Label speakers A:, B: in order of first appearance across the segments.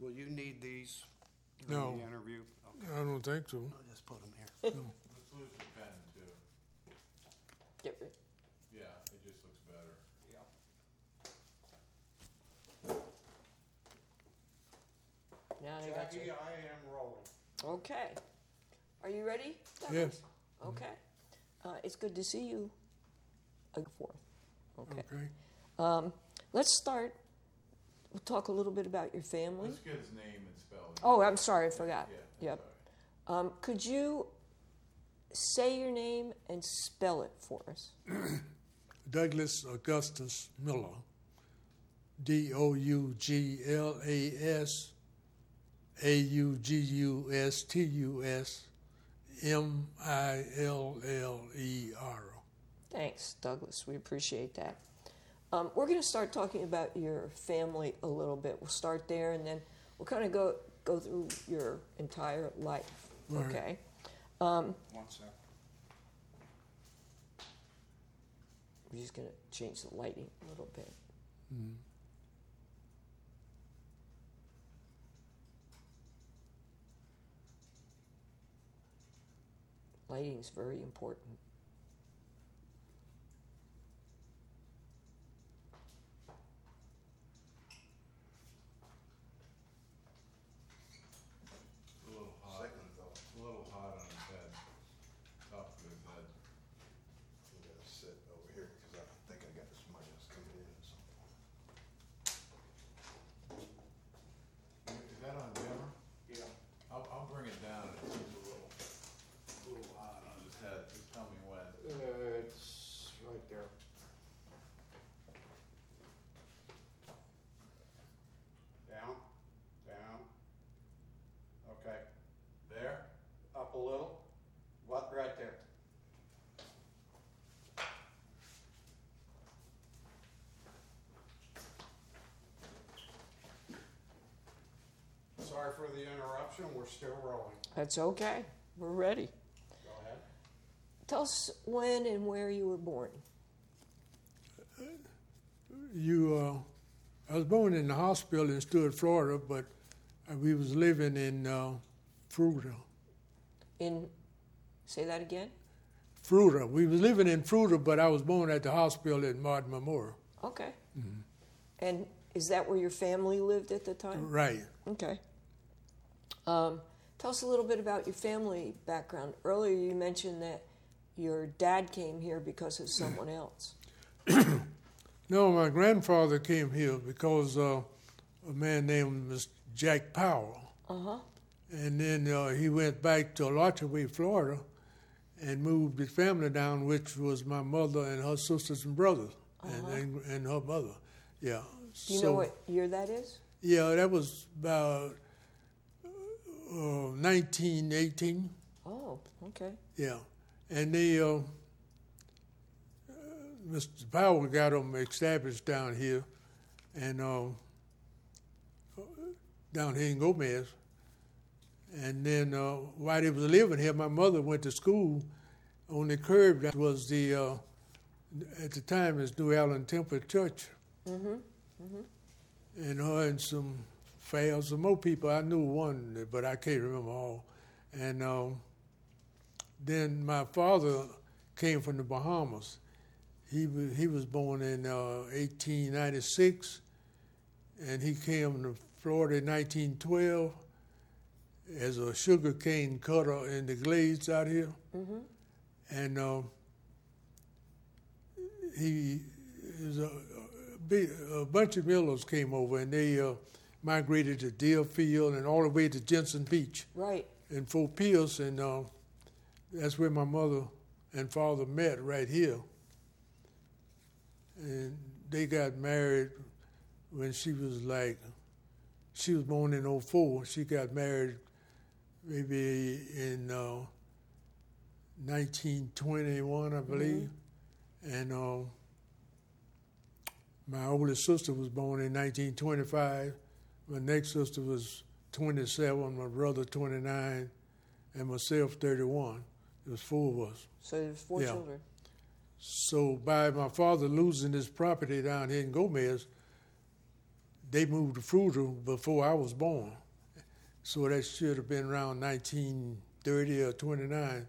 A: will you need these
B: No.
A: during the interview? Okay,
B: I don't think so.
A: I'll just put them here.
C: Let's lose the pen too.
D: Get rid-
C: Yeah, it just looks better. Yeah.
D: Now I got
A: Jackie,
D: you.
A: I am rolling.
D: Okay. Are you ready?
B: Yes.
D: Douglas? Okay. Uh, it's good to see you. Uh, Forth. Okay.
B: Okay.
D: Um, let's start. We'll talk a little bit about your family.
C: Let's get his name and spelling.
D: Oh, I'm sorry, I forgot.
C: Yeah.
D: Yep. Um, could you say your name and spell it for us?
B: Douglas Augustus Miller. D O U G L A S A U G U S T U S M I L L E R.
D: Thanks, Douglas. We appreciate that. Um, we're going to start talking about your family a little bit. We'll start there, and then we'll kind of go go through your entire life.
B: Right.
D: Okay. Um,
A: One sec.
D: we're just going to change the lighting a little bit. Lighting is very important.
C: It's a little hot. It's a little hot on his head. Top of his head.
E: I'm gonna sit over here because I think I got somebody else coming in. So.
C: Is that on dimmer?
A: Yeah.
C: I'll, I'll bring it down. It's a little, a little hot on his head. Just tell me when.
A: Uh, it's right there. Down, down. Okay,
C: There?
A: up a little. What, right there. Sorry for the interruption, we're still rolling.
D: That's okay. We're ready.
A: Go ahead.
D: Tell us when and where you were born.
B: You, uh, I was born in the hospital in Stuart, Florida, but uh, we was living in uh, Fruita.
D: In, say that again.
B: Fruita. We was living in Fruita, but I was born at the hospital in Martin Memorial.
D: Okay. And is that where your family lived at the time?
B: Right.
D: Okay. Um, tell us a little bit about your family background. Earlier, you mentioned that your dad came here because of someone else.
B: No, my grandfather came here because uh, a man named Mr. Jack Powell.
D: Uh huh.
B: And then uh, he went back to Alachua, Florida, and moved his family down, which was my mother and her sisters and brothers, and, and, and her mother. Yeah.
D: Do you
B: so,
D: know what year that is?
B: Yeah, that was about uh, 1918.
D: Oh, okay.
B: Yeah, and they, uh, uh, Mr. Powell got them established down here, and uh, down here in Gomez. And then uh, while they was living here, my mother went to school on the curb that was the, uh, at the time, it's New Allen Temple Church.
D: Mm-hmm.
B: And her and some fails, some more people. I knew one, but I can't remember all. And um, then my father came from the Bahamas. He was, he was born in uh, 1896, and he came to Florida in 1912 as a sugar cane cutter in the glades out here.
D: Mm-hmm.
B: And uh, he a, a bunch of Millers came over, and they uh, migrated to Deerfield and all the way to Jensen Beach
D: Right.
B: in Fort Pierce, and uh, that's where my mother and father met right here. And they got married when she was like, she was born in 04. She got married maybe in uh, 1921, I believe. And uh, my oldest sister was born in 1925. My next sister was 27, my brother 29, and myself 31. It was four of us.
D: So there's four
B: Yeah.
D: children.
B: So by my father losing his property down here in Gomez, they moved to Fruita before I was born. So that should have been around 1930 or 29,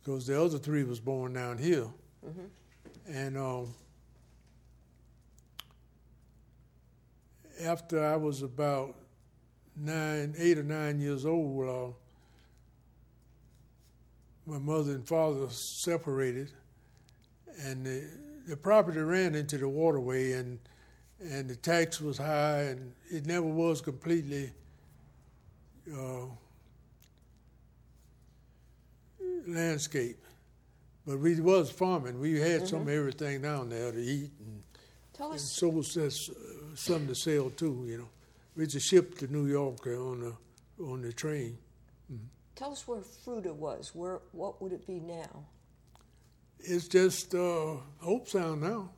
B: because the other three was born down here. And um, after I was about nine, eight or nine years old, uh, my mother and father separated, and the, the property ran into the waterway, and and the tax was high, and it never was completely uh, landscape. But we was farming. We had some of everything down there to eat, and,
D: Tell
B: and
D: us,
B: so was this, uh, something to sell too. You know, we used to ship to New York on the on the train.
D: tell us where Fruita was. Where, what would it be now?
B: It's just uh, Hobe Sound now.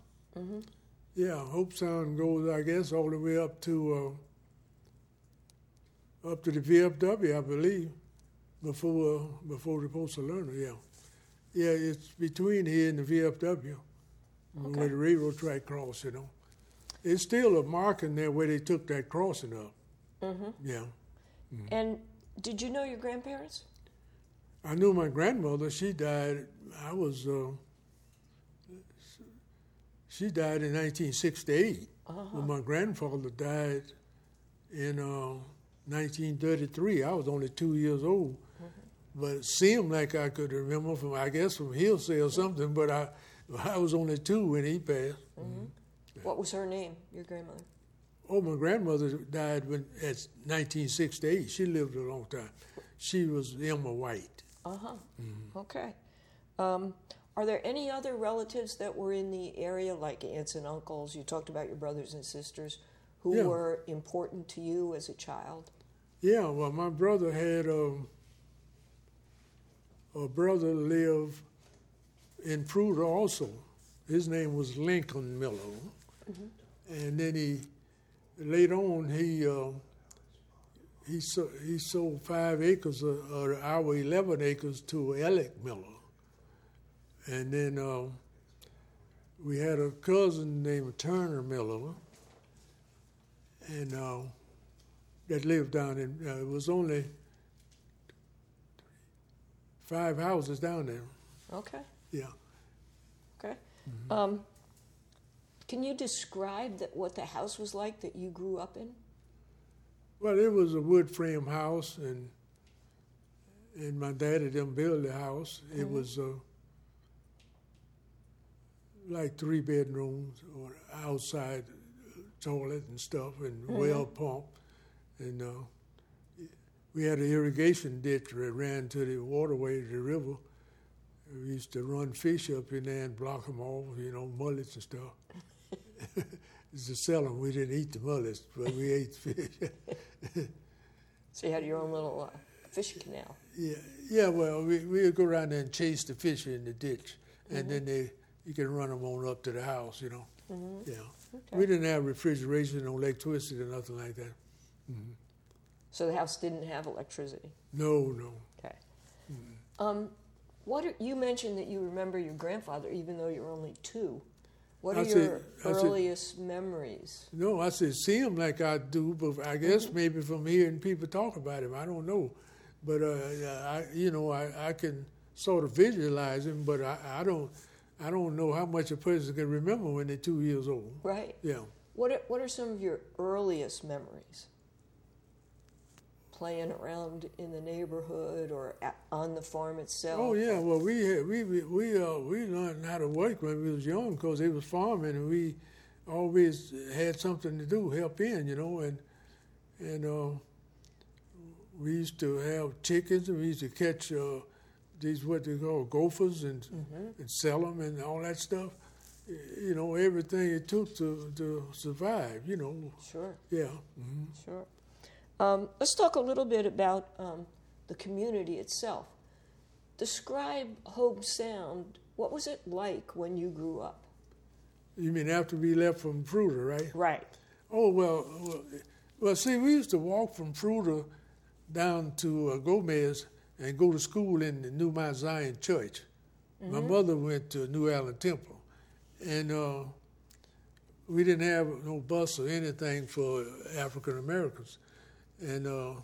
B: Yeah, Hobe Sound goes, I guess, all the way up to uh, up to the VFW, I believe, before uh, before the Postal Learner. Yeah, yeah, it's between here and the VFW,
D: Okay.
B: where the railroad track cross. You know, it's still a marking there where they took that crossing up.
D: Mm-hmm.
B: Yeah,
D: And did you know your grandparents?
B: I knew my grandmother. She died. I was. Uh, she died in 1968.
D: Uh-huh.
B: When my grandfather died in uh, 1933, I was only two years old. But it seemed like I could remember from, I guess, from hearsay or something. But I, I was only two when he passed.
D: What was her name, your grandmother?
B: Oh, my grandmother died when at 1968. She lived a long time. She was Emma White.
D: Uh huh. Okay. Um, are there any other relatives that were in the area, like aunts and uncles? You talked about your brothers and sisters who
B: Yeah.
D: were important to you as a child.
B: Yeah, well, my brother had um, a brother lived in Fruita also. His name was Lincoln Miller, and then he later on he uh, he so, he sold five acres of, of our eleven acres to Alec Miller, and then uh, we had a cousin named Turner Miller, and. Uh, that lived down in, uh, it was only five houses down there.
D: Okay.
B: Yeah.
D: Okay. Um, can you describe that what the house was like that you grew up in?
B: Well, it was a wood frame house, and and my daddy them built the house. It was uh, like three bedrooms or outside toilet and stuff, and well pump, and uh, we had an irrigation ditch that ran to the waterway, to the river. We used to run fish up in there and block them off, you know, mullets and stuff. used to sell them. We didn't eat the mullets, but we ate fish.
D: So you had your own little uh, fishing canal.
B: Yeah, yeah. Well, we we would go around there and chase the fish in the ditch, and then they you can run them on up to the house. You know. Yeah. We didn't have refrigeration or electricity or nothing like that.
D: So the house didn't have electricity.
B: No, no.
D: Okay. Um, what are, you mentioned that you remember your grandfather, even though you're only two. What are
B: said-
D: your
B: said-
D: earliest memories?
B: No, I said see him like I do, but I guess maybe from hearing people talk about him, I don't know. But uh, I, you know, I, I can sort of visualize him, but I, I don't, I don't know how much a person can remember when they're two years old.
D: Right.
B: Yeah.
D: What are, what are some of your earliest memories? Playing around in the neighborhood or at, on the farm itself?
B: Oh yeah, well we had, we we we, uh, we learned how to work when we was young because it was farming and we always had something to do, help in, you know, and and uh, we used to have chickens and we used to catch uh, these what they call gophers and and sell them and all that stuff. You know, everything it took to to survive. You know,
D: Sure,
B: yeah. hmm
D: sure. Um, let's talk a little bit about um, the community itself. Describe Hobe Sound. What was it like when you grew up?
B: You mean after we left from Fruita, right?
D: Right.
B: Oh well, well, well. See, we used to walk from Fruita down to uh, Gomez and go to school in the New Mount Zion Church. My mother went to New Allen Temple, and uh, we didn't have no bus or anything for African Americans, and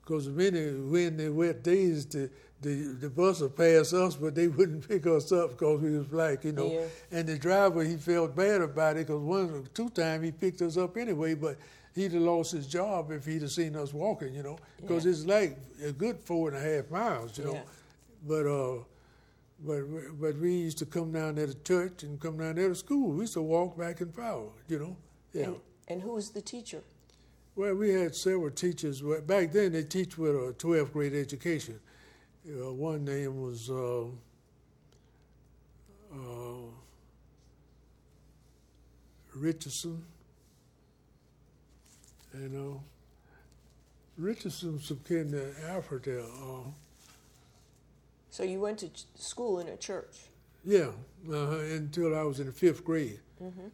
B: because many when they wet days the the the bus would pass us, but they wouldn't pick us up because we was black, you know.
D: Yeah.
B: And the driver he felt bad about it because one or two times he picked us up anyway, but he'd have lost his job if he'd have seen us walking, you know, because
D: Yeah.
B: it's like a good four and a half miles, you know.
D: Yeah.
B: But uh, but but we used to come down there to church and come down there to school. We used to walk back and forth, you know. Yeah.
D: And, and who was the teacher?
B: Well, we had several teachers. Back then, they teach with a 12th grade education. Uh, one name was uh, uh, Richardson. You know, Richardson's some kid in Africa. Uh,
D: So you went to ch- school in a church.
B: yeah, uh, until I was in the fifth grade.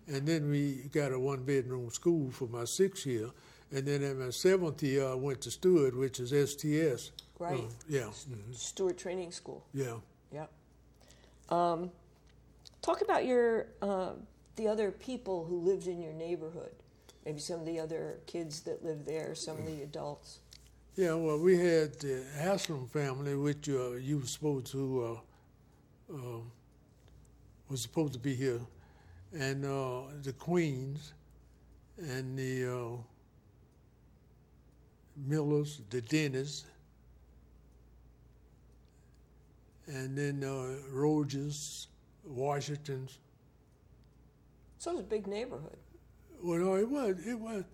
B: And then we got a one bedroom school for my sixth year. And then in my seventh year, I went to Stuart, which is STS.
D: Right.
B: Uh, yeah. mhm,
D: Stuart Training School.
B: Yeah.
D: Yeah. Um, talk about your uh, the other people who lived in your neighborhood. Maybe some of the other kids that lived there, some of the adults.
B: Yeah, well, we had the Haslam family, which uh, you were supposed to, uh, uh, was supposed to be here, and uh, the Queens, and the uh, Millers, the Dennis, and then uh, Rogers, Washingtons.
D: So it was a big neighborhood.
B: Well, no, it was it was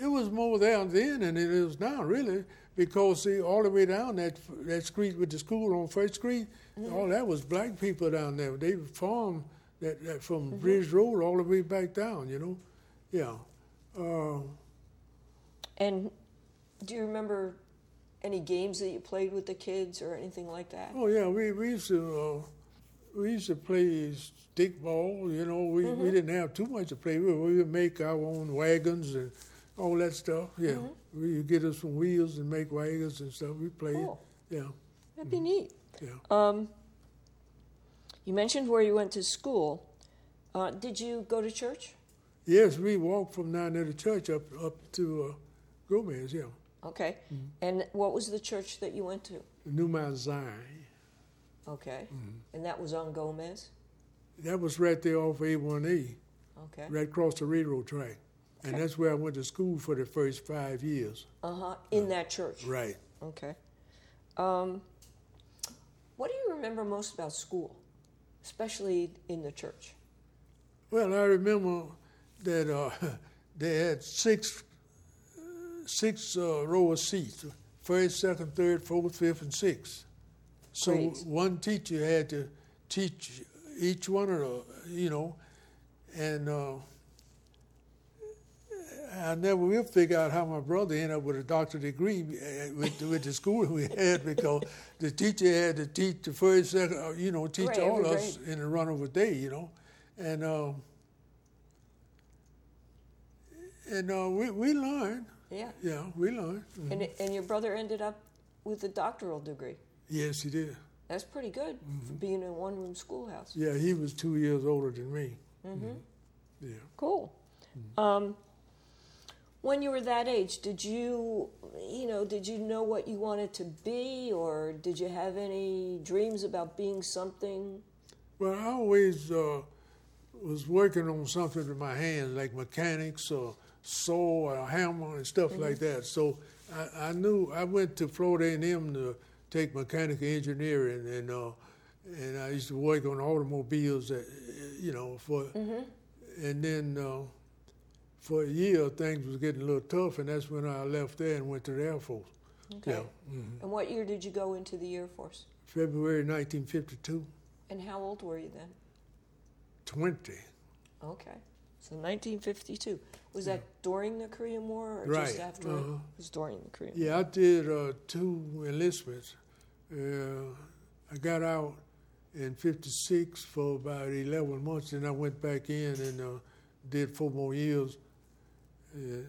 B: it was more down then than it is now, really, because see, all the way down that that street with the school on First Street, all that was black people down there. They farmed that, that from Bridge Road all the way back down. You know, yeah. Uh,
D: And do you remember any games that you played with the kids or anything like that?
B: oh yeah, we we used to uh, we used to play stick ball. You know, we we didn't have too much to play with. We would make our own wagons and all that stuff. Yeah, we would get us some wheels and make wagons and stuff. We played.
D: Cool.
B: Yeah,
D: That'd be neat.
B: yeah.
D: Um, you mentioned where you went to school. Uh, did you go to church?
B: Yes, we walked from down there to church up up to uh, Gomez. Yeah,
D: Okay. And what was the church that you went to?
B: New Mount Zion.
D: Okay. And that was on Gomez?
B: That was right there off A1A,
D: Okay.
B: right across the railroad track, and that's where I went to school for the first five years.
D: Uh huh. In that church?
B: Right.
D: Okay. Um, what do you remember most about school, especially in the church?
B: Well, I remember that uh, they had six six uh, row of seats: first, second, third, fourth, fifth, and sixth. So
D: Great.
B: one teacher had to teach each one of the, you know, and uh, I never will figure out how my brother ended up with a doctorate degree uh, with, with the school we had because the teacher had to teach the first, second, uh, you know, teach
D: Right,
B: all us in a run of a day, you know, and um, and uh, we we learned,
D: Yeah.
B: yeah, we learned. Mhm.
D: And, and your brother ended up with a doctoral degree.
B: Yes, he did.
D: That's pretty good for being in a one room schoolhouse.
B: Yeah, he was two years older than me.
D: Mm-hmm.
B: Yeah.
D: Cool. Um, when you were that age, did you, you know, did you know what you wanted to be, or did you have any dreams about being something?
B: Well, I always uh, was working on something with my hands, like mechanics or saw or hammer and stuff like that. So I, I knew I went to Florida A&M to take mechanical engineering, and uh, and I used to work on automobiles, uh, you know, for, and then uh, for a year things was getting a little tough, and that's when I left there and went to the Air Force.
D: Okay.
B: Yeah, mhm.
D: And what year did you go into the Air Force?
B: February 1952,
D: And how old were you then?
B: 20.
D: Okay. So 1952. Was that during the Korean War or
B: Right,
D: just after?
B: uh-huh.
D: It was during the Korean
B: Yeah, I did uh, two enlistments. Uh, I got out in '56 for about 11 months, and I went back in and uh, did four more years. And,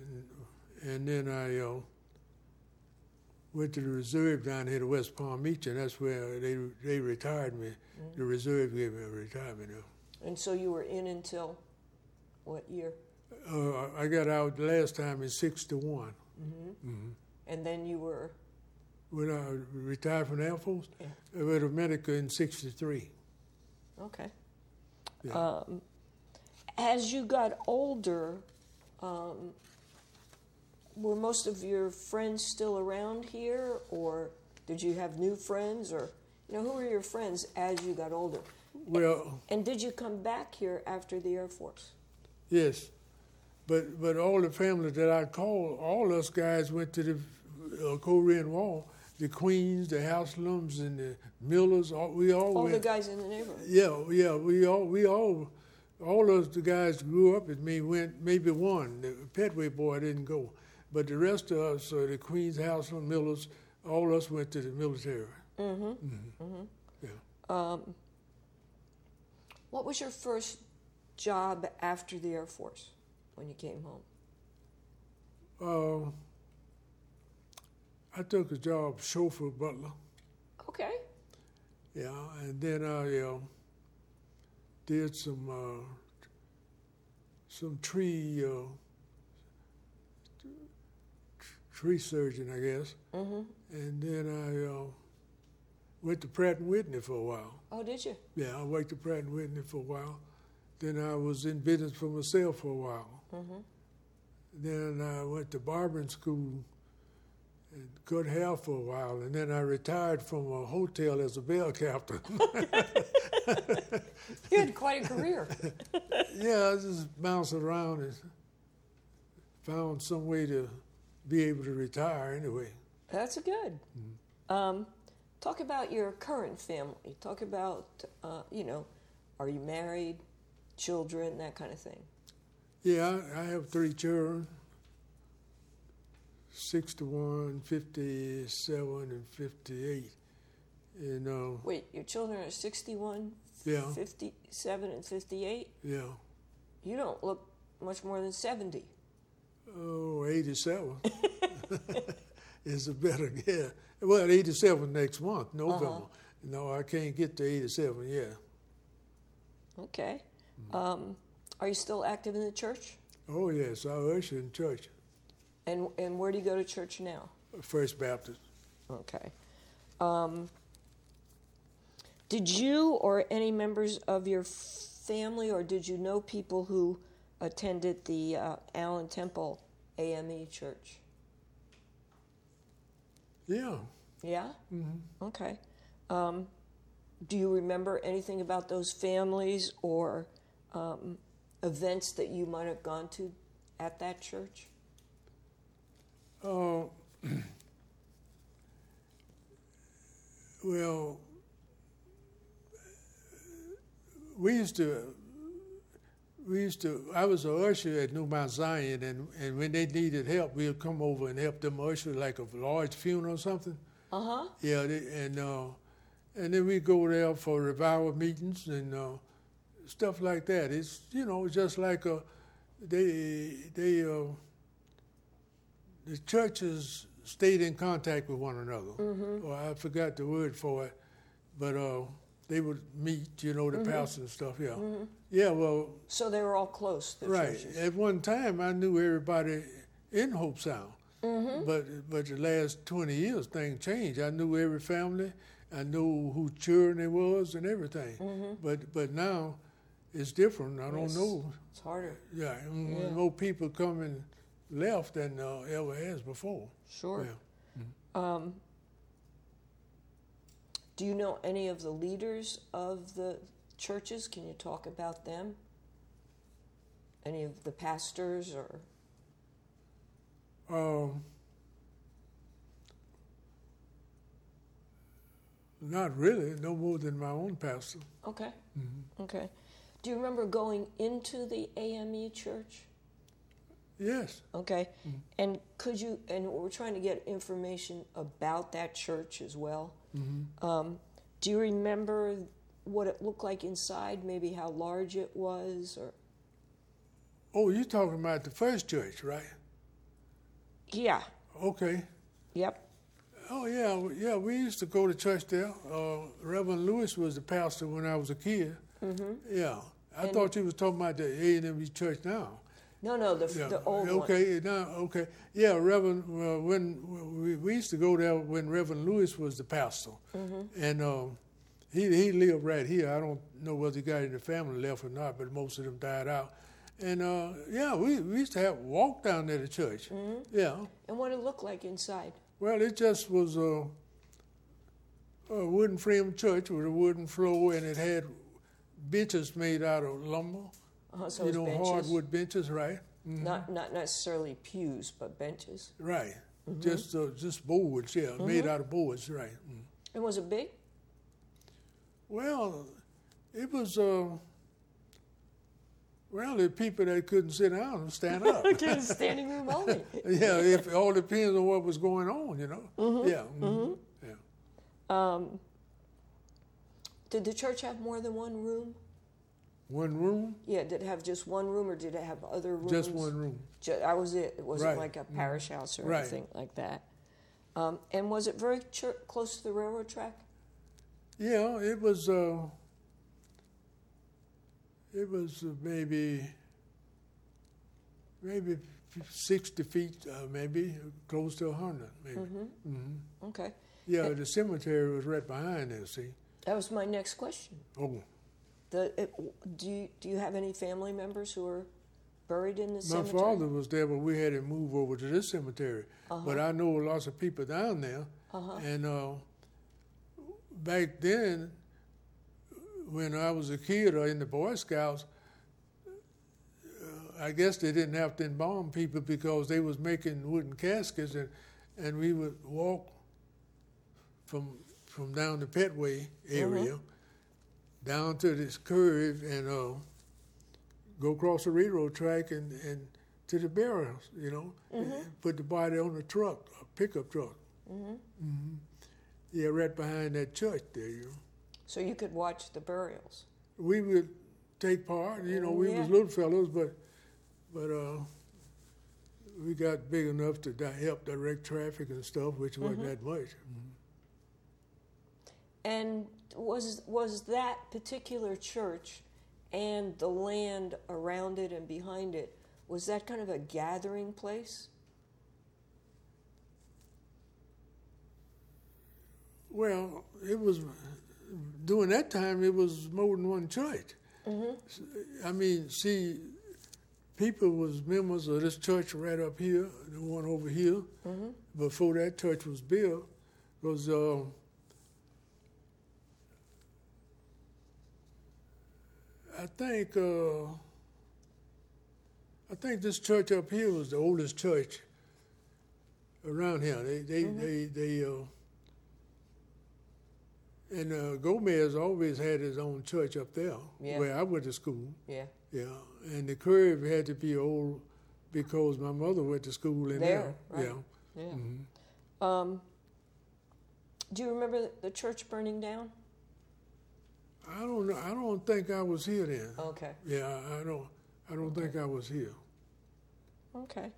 B: and then I uh, went to the reserve down here to West Palm Beach, and that's where they they retired me. The reserve gave me a retirement. uh,
D: And so you were in until What year?
B: Uh, I got out the last time in '61 Mm-hmm. Mm-hmm.
D: And then you were
B: when I retired from the Air Force.
D: Yeah.
B: I went to America in '63.
D: okay.
B: Yeah.
D: Um, as you got older, um, were most of your friends still around here, or did you have new friends, or you know who were your friends as you got older?
B: Well,
D: And did you come back here after the Air Force?
B: Yes, but but all the families that I called, all us guys went to the uh, Korean War. The Queens, the Haslams, and the Millers. All, we all
D: All
B: went.
D: the guys in the neighborhood.
B: Yeah, yeah, we all we all all of the guys grew up with me. Went maybe one, the Petway boy didn't go, but the rest of us, uh, the Queens House and Millers, all of us went to the military. Mm-hmm. Mm-hmm. Yeah.
D: Um, what was your first job after the Air Force when you came home?
B: Uh, I took a job chauffeur butler.
D: Okay.
B: Yeah, and then I uh, did some uh, some tree uh, tree surgeon, I guess.
D: Mm-hmm.
B: And then I uh, went to Pratt and Whitney for a while.
D: Oh, did you?
B: Yeah, I worked at Pratt and Whitney for a while. Then I was in business for myself for a while.
D: Mm-hmm.
B: Then I went to barbering school and cut hair for a while. And then I retired from a hotel as a bell captain.
D: You had quite a career.
B: yeah, I just bounced around and found some way to be able to retire anyway.
D: That's good. Um, talk about your current family. Talk about, uh, you know, are you married, children, that kind of thing.
B: Yeah, I, have three children 61, 57, and 58. And uh,
D: Wait, your children are 61,
B: Yeah.
D: 57, and 58?
B: yeah,
D: You don't look much more than 70.
B: oh, 87 is a better guess. Well, 87 next month, November. No, I can't get to 87 yet.
D: Okay. Um, are you still active in the church?
B: Oh, yes, I usher in church,
D: And, and where do you go to church now?
B: First Baptist.
D: Okay. Um, did you or any members of your family, or did you know people who attended the uh, Allen Temple AME church?
B: Yeah.
D: Yeah? Mm-hmm. Okay. Um, do you remember anything about those families or um, events that you might have gone to at that church?
B: Uh, well, we used to, we used to, I was a usher at New Mount Zion, and, and when they needed help, we'd come over and help them usher like a large funeral or something.
D: Uh huh.
B: Yeah, they, and uh, and then we'd go there for revival meetings and uh, stuff like that. It's you know just like a, they they uh, the churches stayed in contact with one another.
D: Mm-hmm.
B: Or I forgot the word for it, but uh, they would meet. You know the
D: Mm-hmm.
B: pastor and stuff. Yeah, yeah. Well,
D: So they were all close, the
B: right.
D: churches.
B: At one time, I knew everybody in Hobe Sound.
D: Mm-hmm.
B: But but the last twenty years, things changed. I knew every family. I knew who children it was and everything. But but now, it's different. I don't
D: Mm-hmm.
B: Know.
D: It's harder.
B: Yeah, m-
D: Yeah.
B: more people coming left than uh, ever has before.
D: Sure.
B: Yeah.
D: Um, do you know any of the leaders of the churches? Can you talk about them? Any of the pastors or
B: Um, not really. No more than my own pastor.
D: okay, okay. Do you remember going into the AME church?
B: Yes.
D: Okay, and could you? And we're trying to get information about that church as well. Um, do you remember what it looked like inside? Maybe how large it was, or
B: Oh, you're talking about the first church, right?
D: yeah,
B: Okay.
D: yep.
B: Oh yeah, yeah. We used to go to church there. Uh, Reverend Lewis was the pastor when I was a kid. Mm-hmm. Yeah, I
D: And-
B: thought you was talking about the A and M Church now.
D: No, no, the,
B: Yeah.
D: the old one.
B: okay, now okay, yeah, Reverend. Uh, when we, we used to go there when Reverend Lewis was the pastor,
D: Mm-hmm.
B: and um, he he lived right here. I don't know whether he got any family left or not, but most of them died out. And uh, yeah, we, we used to have walk down there to church.
D: Mm-hmm.
B: Yeah,
D: And what it looked like inside.
B: well, it just was a, a wooden frame church with a wooden floor, and it had benches made out of lumber.
D: Uh-huh, so
B: you know,
D: benches.
B: hardwood benches, right? Mhm.
D: Not not necessarily pews, but benches.
B: Right.
D: Mm-hmm.
B: Just uh, just boards, yeah, made out of boards, right. Mm.
D: And was it big?
B: Well, it was. Uh, well, the people that couldn't sit down and stand up.
D: Standing room only.
B: yeah, if it all depends on what was going on, you know.
D: Mm-hmm.
B: Yeah. mhm, Yeah.
D: Um, did the church have more than one room?
B: One room,
D: Yeah, did it have just one room, or did it have other rooms?
B: just one room.
D: Ju- that was it. It wasn't
B: Right.
D: like a parish house or
B: Right.
D: anything like that. Um, and was it very close to the railroad track?
B: Yeah, it was. Uh, it was uh, maybe. Maybe sixty feet, uh, maybe close to hundred, maybe. hmm
D: Okay,
B: Yeah, the cemetery was right behind there. See.
D: That was my next question.
B: Oh,
D: The it, do you do you have any family members who are buried in the
B: my
D: cemetery?
B: My father was there, but we had to move over to this cemetery.
D: Uh-huh.
B: But I know lots of people down there,
D: Uh-huh.
B: and uh, back then, when I was a kid or in the Boy Scouts, uh, I guess they didn't have to embalm people because they was making wooden caskets, and and we would walk from from down the Petway area down to this curve and uh, go across the railroad track and, and to the burials, you know, and put the body on a truck, a pickup truck. Mm-hmm. Yeah, right behind that church there, you know.
D: So you could watch the burials.
B: We would take part, you know, we was little fellows, but but uh, we got big enough to di- help direct traffic and stuff, which wasn't that much.
D: And was was that particular church and the land around it and behind it was that kind of a gathering place?
B: Well, it was during that time. It was more than one church. I mean, see, people was members of this church right up here, the one over here. Before that church was built, was uh, I think uh, I think this church up here was the oldest church around here. They they they they. Uh, and uh, Gomez always had his own church up there
D: Yeah.
B: where I went to school.
D: Yeah.
B: Yeah, and the curve had to be old because my mother went to school in
D: There,
B: there.
D: right.
B: Yeah,
D: Yeah. Um, do you remember the church burning down?
B: I don't know. I don't think I was here then.
D: Okay.
B: Yeah, I don't. I don't think I was here.
D: Okay.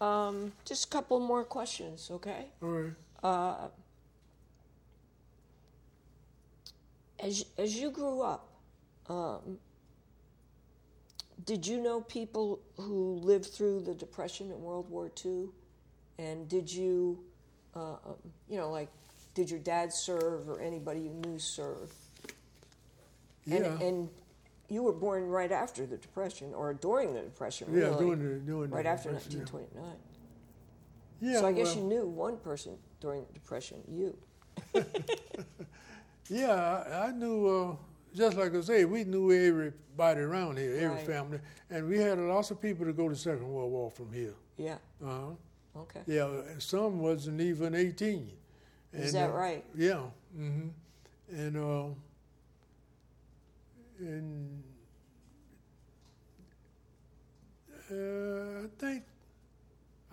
D: Um, just a couple more questions, okay?
B: All right.
D: Uh, as as you grew up, um, did you know people who lived through the Depression and World War II? And did you, uh, um, you know, like, did your dad serve or anybody you knew serve? And,
B: Yeah.
D: and you were born right after the Depression or during the Depression,
B: yeah,
D: really?
B: during the during
D: right after
B: Depression,
D: 1929.
B: Yeah,
D: so I guess
B: well,
D: you knew one person during the Depression, you.
B: Yeah, I, knew. Uh, just like I say, we knew everybody around here, every
D: Right.
B: family, and we had lots of people to go to Second World War from here.
D: Yeah.
B: Uh huh.
D: Okay.
B: Yeah, some wasn't even eighteen.
D: Is
B: And,
D: that
B: uh,
D: right?
B: Yeah. hmm And uh, and uh, I think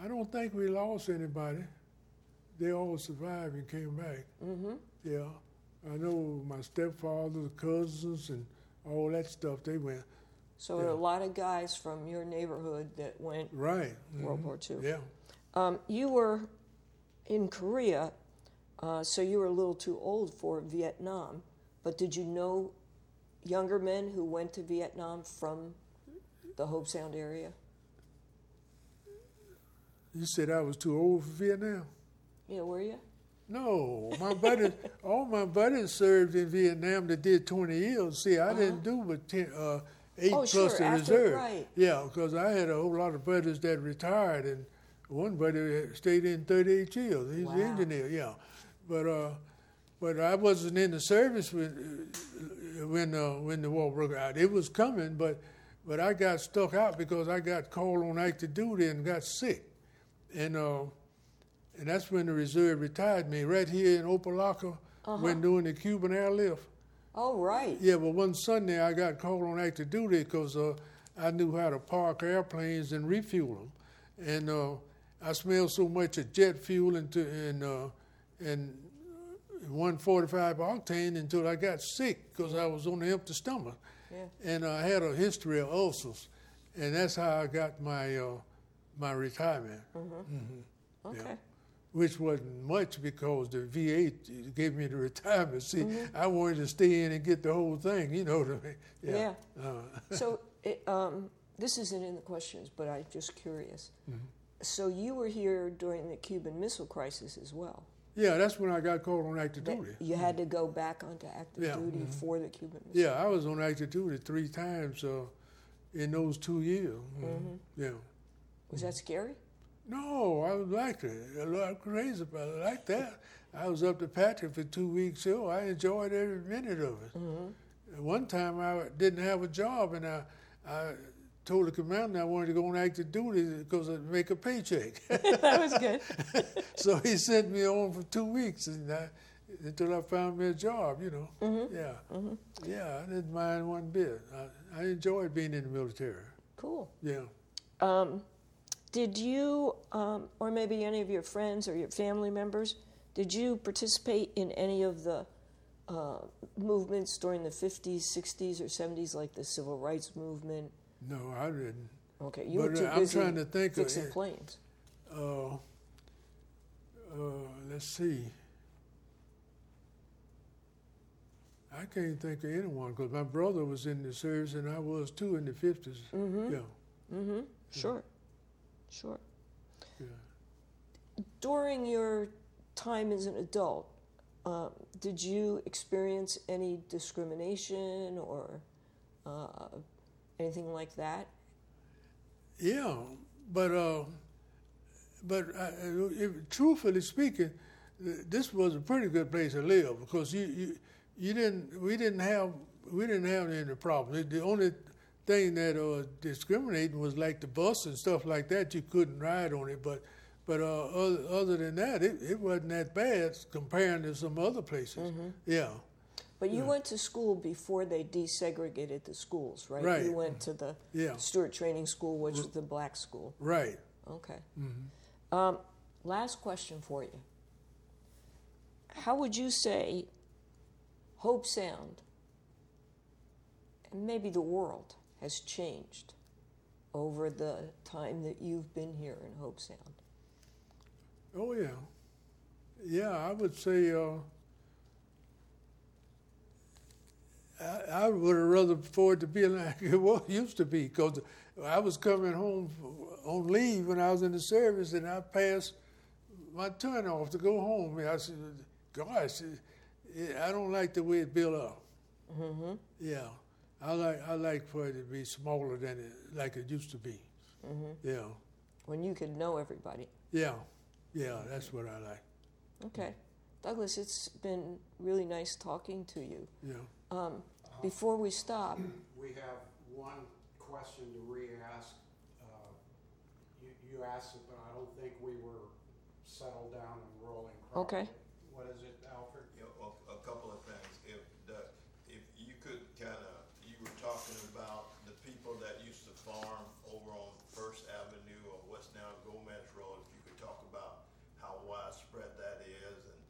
B: I don't think we lost anybody. They all survived and came back.
D: Mm-hmm.
B: Yeah, I know my stepfather, cousins, and all that stuff. They went
D: So are a lot of guys from your neighborhood that went
B: right.
D: World
B: mhm,
D: War II.
B: Yeah.
D: Um, you were in Korea, uh, so you were a little too old for Vietnam. But did you know younger men who went to Vietnam from the Hobe Sound area?
B: You said I was too old for Vietnam.
D: Yeah, were you?
B: No, my buddies, all my buddies served in Vietnam that did 20 years. See, I didn't do but 10, uh, eight
D: Uh-huh. Oh,
B: plus
D: sure,
B: the
D: after-
B: reserve.
D: right.
B: Yeah, because I had a whole lot of buddies that retired, and one buddy stayed in 38 years. He's an engineer, yeah. But uh, but I wasn't in the service when uh, when uh, when the war broke out. It was coming, but but I got stuck out because I got called on active duty and got sick, and. Uh, and that's when the reserve retired me right here in Opelika when doing the Cuban airlift.
D: Oh, right.
B: Yeah, but one Sunday I got called on active duty because uh, I knew how to park airplanes and refuel them, and uh, I smelled so much of jet fuel and to, and uh, and 145 octane until I got sick because I was on an empty stomach,
D: Yeah.
B: and I had a history of ulcers, and that's how I got my uh, my retirement
D: Okay.
B: which wasn't much because the VA gave me the retirement. See, I wanted to stay in and get the whole thing, you know what I mean?
D: Yeah.
B: Uh,
D: So, it, um, this isn't in the questions, but I'm just curious.
B: Mm-hmm.
D: So, you were here during the Cuban Missile Crisis as well.
B: Yeah, that's when I got called on active
D: That
B: duty.
D: You had to go back onto active
B: Yeah.
D: duty for the Cuban Missile.
B: Yeah, I was on active duty three times uh, in those two years. Mhm. Yeah.
D: Was that scary?
B: No, I liked it. I was crazy about it. I like that. I was up to Patrick for two weeks. So I enjoyed every minute of it. And One time I didn't have a job, and I, I told the commander I wanted to go on active duty because I'd make a paycheck.
D: that was good.
B: so he sent me on for two weeks, and I, until I found me a job. You know. Yeah. Yeah, I didn't mind one bit. I, I enjoyed being in the military.
D: Cool.
B: Yeah.
D: Um, did you, um, or maybe any of your friends or your family members, did you participate in any of the uh, movements during the 50s, 60s, or 70s, like the civil rights movement?
B: No, I didn't.
D: Okay, you were
B: But,
D: too
B: uh, I'm
D: busy
B: trying to think of
D: fixing
B: it.
D: planes.
B: Uh, uh, let's see. I can't think of anyone because my brother was in the service and I was too in the 50s. Yeah,
D: Mm-hmm. Sure, sure.
B: yeah.
D: During your time as an adult, um, did you experience any discrimination or uh, anything like that?
B: Yeah, but uh, but I, if, truthfully speaking, this was a pretty good place to live because you you, you didn't we didn't have we didn't have any problems. The only thing that uh, discriminating was like the bus and stuff like that. You couldn't ride on it, but but uh, other, other than that, it, it wasn't that bad comparing to some other places. Yeah,
D: But you went to school before they desegregated the schools, right?
B: Right.
D: You went to the
B: Yeah.
D: Stuart Training School, which was the black school.
B: right.
D: Okay. Um, last question for you. How would you say Hobe Sound and maybe the world has changed over the time that you've been here in Hobe Sound?
B: Oh yeah, yeah. I would say uh, I, I would have rather for it to be like it was used to be because I was coming home on leave when I was in the service and I passed my turn off to go home. And I said, "Gosh, I don't like the way it built up." Mm-hmm. Yeah, I like I like for it to be smaller than it like it used to be. Yeah,
D: When you could know everybody.
B: yeah, yeah. That's what I like.
D: Okay. Douglas, it's been really nice talking to you.
B: Yeah.
D: Um, before we stop,
A: We have one question to re-ask. Uh, You, you asked it, but I don't think we were settled down and rolling properly.
D: Okay.
A: What is it, Alfred?
E: You know, a, a couple of things. If the, if you could kind of, you were talking about the people that used to farm over on First Avenue or what's now Gomez Road. If you could talk about how widespread that is and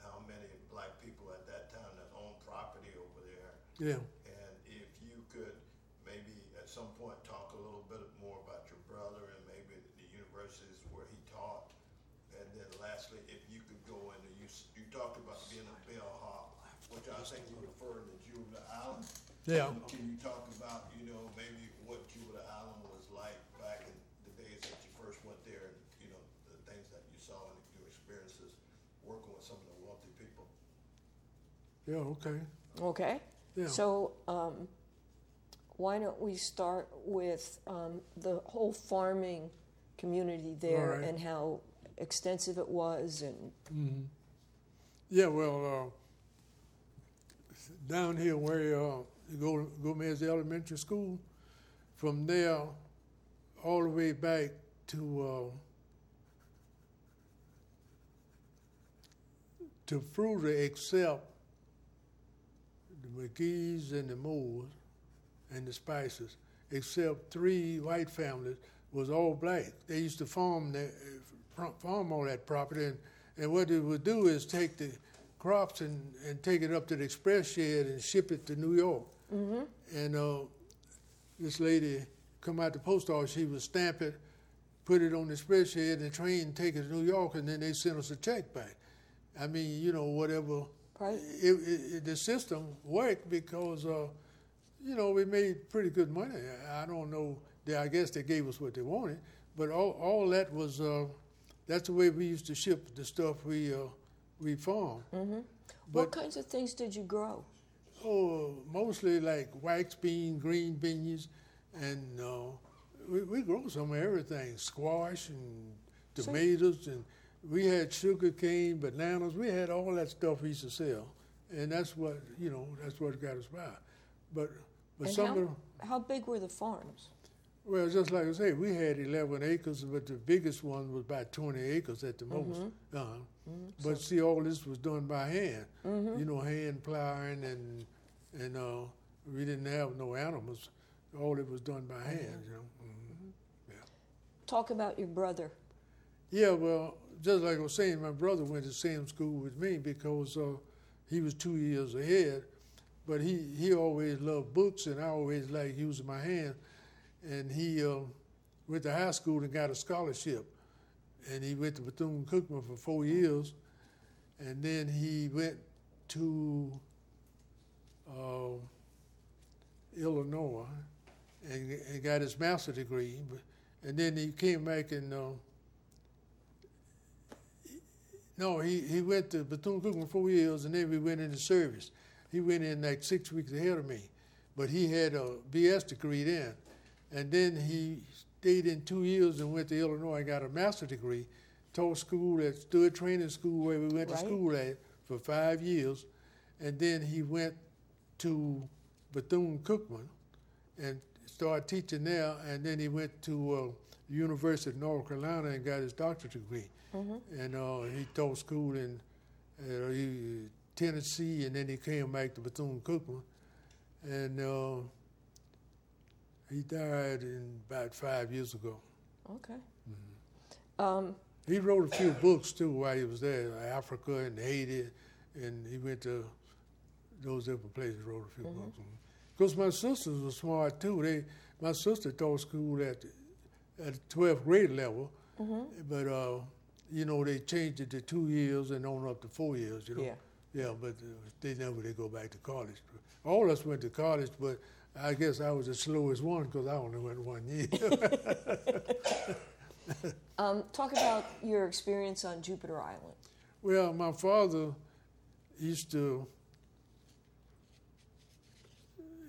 E: how many black people at that time that owned property over there.
B: Yeah.
E: And if you could maybe at some point talk a little bit more about your brother and maybe the universities where he taught. And then lastly, if you could go into, you, you talked about being a bellhop, which I think you referred to Jupiter Island.
B: Yeah.
E: Can you talk about, you know, maybe what Jupiter Island was like back in the days that you first went there, and you know, the things that you saw and your experiences working with some of the wealthy people?
B: Yeah, okay.
D: Okay.
B: Yeah.
D: So, um, why don't we start with um, the whole farming community there
B: right.
D: and how extensive it was and
B: Yeah, well, uh, down here where uh, you go Gomez Elementary School, from there all the way back to uh, to Fruita, except the McGee's and the Moores and the Spices, except three white families, was all black. They used to farm that, farm all that property, and, and what they would do is take the crops and, and take it up to the express shed and ship it to New York. And uh, this lady come out the post office, she would stamp it, put it on the express shed, and the train take it to New York, and then they send us a check back. I mean, you know, whatever.
D: Right.
B: It, it, the system worked because, uh, you know, we made pretty good money. I don't know. They, I guess they gave us what they wanted, but all, all that was. Uh, that's the way we used to ship the stuff we uh, we farmed.
D: what kinds of things did you grow?
B: Oh, mostly like wax bean, green beans, and uh, we, we grow some of everything, squash and
D: So-
B: tomatoes, and we had sugar cane, bananas. We had all that stuff we used to sell, and that's what you know. That's what got us by. But but
D: and
B: some
D: how,
B: of the,
D: how big were the farms?
B: well, just like I say, we had 11 acres, but the biggest one was about 20 acres at the most.
D: Mm-hmm.
B: Uh-huh. But see, all this was done by hand. You know, hand plowing and and uh, we didn't have no animals. All it was done by hand. You know. Mhm.
D: Talk about your brother.
B: Yeah, well, just like I was saying, my brother went to same school with me because uh, he was two years ahead. But he, he always loved books, and I always liked using my hand. And he uh, went to high school and got a scholarship. And he went to Bethune Cookman for four years. And then he went to uh, Illinois and, and got his master's degree. And then he came back and uh, no, he, he went to Bethune Cookman four years, and then we went into service. He went in like six weeks ahead of me, but he had a BS degree then, and then he stayed in two years and went to Illinois and got a master's degree. Taught school at Stuart Training School where we went
D: Right.
B: to school at for five years, and then he went to Bethune Cookman and started teaching there, and then he went to uh, the University of North Carolina and got his doctorate degree. And uh, he taught school in uh, he, Tennessee, and then he came back to Bethune Cookman, and uh, he died in about five years ago.
D: Okay.
B: Mm-hmm.
D: Um,
B: He wrote a few books too while he was there, Africa and Haiti, and he went to those different places. Wrote a few books. Because my sisters were smart too. They, my sister taught school at at twelfth grade level, but uh, you know they changed it to two years and on up to four years. You know.
D: Yeah.
B: Yeah, but uh, they never they go back to college. All of us went to college, but I guess I was the slowest one because I only went one year.
D: um, talk about your experience on Jupiter Island.
B: Well, my father used to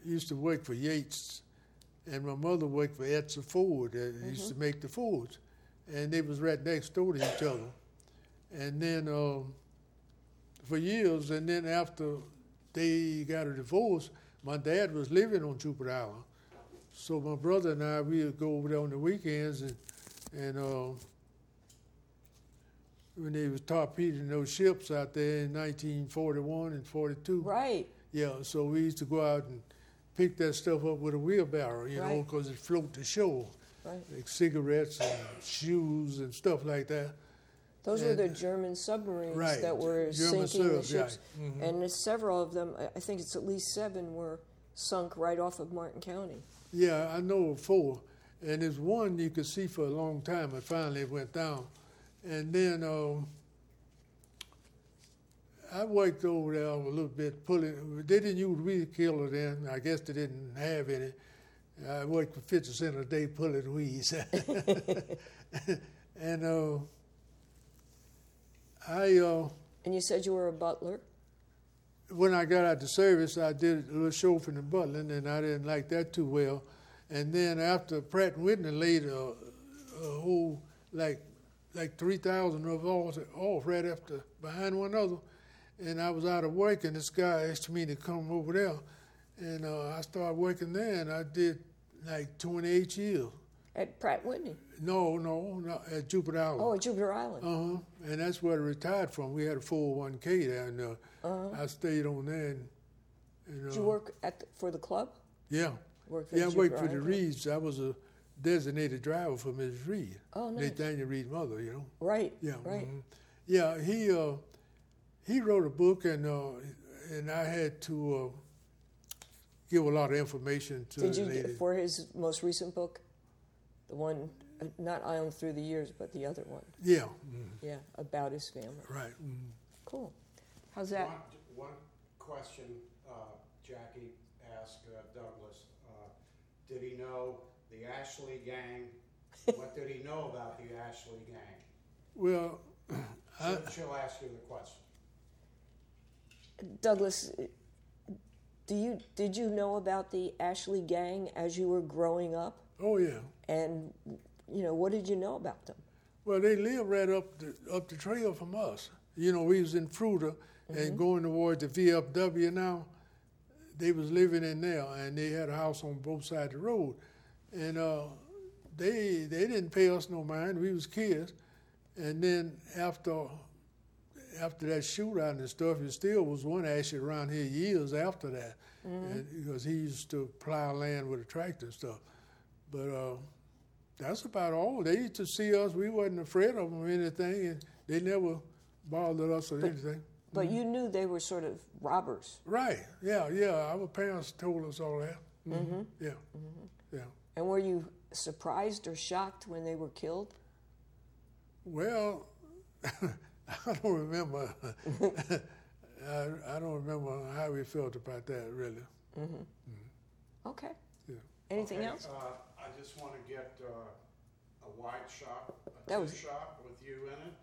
B: used to work for Yates, and my mother worked for Edsel Ford. That used to make the Fords, and they was right next door to each other. And then um, for years, and then after they got a divorce, my dad was living on Jupiter Island. So my brother and I, we would go over there on the weekends and and. Uh, when they was torpedoing those ships out there in 1941 and 42.
D: Right.
B: Yeah, so we used to go out and pick that stuff up with a wheelbarrow, you know, because it float to shore,
D: Right.
B: like cigarettes and shoes and stuff like that.
D: Those were the German submarines
B: Right,
D: that were
B: German
D: sinking the
B: subs, yeah.
D: ships, and several of them. I- think it's at least seven were sunk right off of Martin County.
B: Yeah, I know of four, and there's one you could see for a long time, and finally it went down. And then um, I worked over there a little bit, pulling. They didn't use weed killer then. I guess they didn't have any. I worked for fifty cent a day pulling weeds, and uh, I uh,
D: And you said you were a butler.
B: when I got out of service, I did a little chauffeuring and butling, and I didn't like that too well. And then after Pratt and Whitney laid a, a whole like like three thousand of ours off right after behind one another, and I was out of work, and this guy asked me to come over there, and uh, I started working there, and I did like twenty eight years.
D: At Pratt Whitney.
B: No, no, no at Jupiter Island.
D: Oh, at Jupiter Island.
B: Uh huh. And that's where I retired from. We had a 401k there, and uh, I stayed on there. And, and, uh,
D: Did you work at the, for the club?
B: Yeah.
D: Work for
B: Yeah, I worked for the? Reeds. I was a designated driver for Mrs. Reed.
D: Oh, nice.
B: Nathaniel Reed's mother, you know.
D: Right.
B: Yeah.
D: Right.
B: mhm. Yeah, he uh, he wrote a book, and uh, and I had to uh, give a lot of information to
D: Did
B: the
D: you
B: lady.
D: for his most recent book, the one uh, not Island Through the Years, but the other one?
B: yeah. mhm,
D: Yeah, about his family.
B: Right. mhm.
D: Cool. How's that?
A: One, one question uh, Jackie asked uh, Douglas, uh, did he know the Ashley gang? What did he know about the Ashley gang?
B: Well, I,
A: She'll- She'll ask you the question.
D: Douglas, do you did you know about the Ashley gang as you were growing up?
B: oh yeah.
D: And you know, what did you know about them?
B: Well, they lived right up the up the trail from us. You know, we was in Fruita and going towards the VFW now. They was living in there, and they had a house on both sides of the road, and uh, they they didn't pay us no mind. We was kids, and then after after that shootout and stuff, it still was one actually around here years after that, and, because he used to plow land with a tractor and stuff. But uh, that's about all. They used to see us. We wasn't afraid of them or anything, and they never bothered us or anything.
D: But you knew they were sort of robbers.
B: Right? Yeah, yeah. Our parents told us all that. Mm-hmm. Yeah, yeah.
D: And were you surprised or shocked when they were killed?
B: Well, I don't remember. I, I don't remember how we felt about that really.
D: Okay.
B: Yeah.
D: Anything
A: Okay,
D: else?
A: uh, I just want to get uh, a wide shot, a
D: That was-
A: two shot with you in it.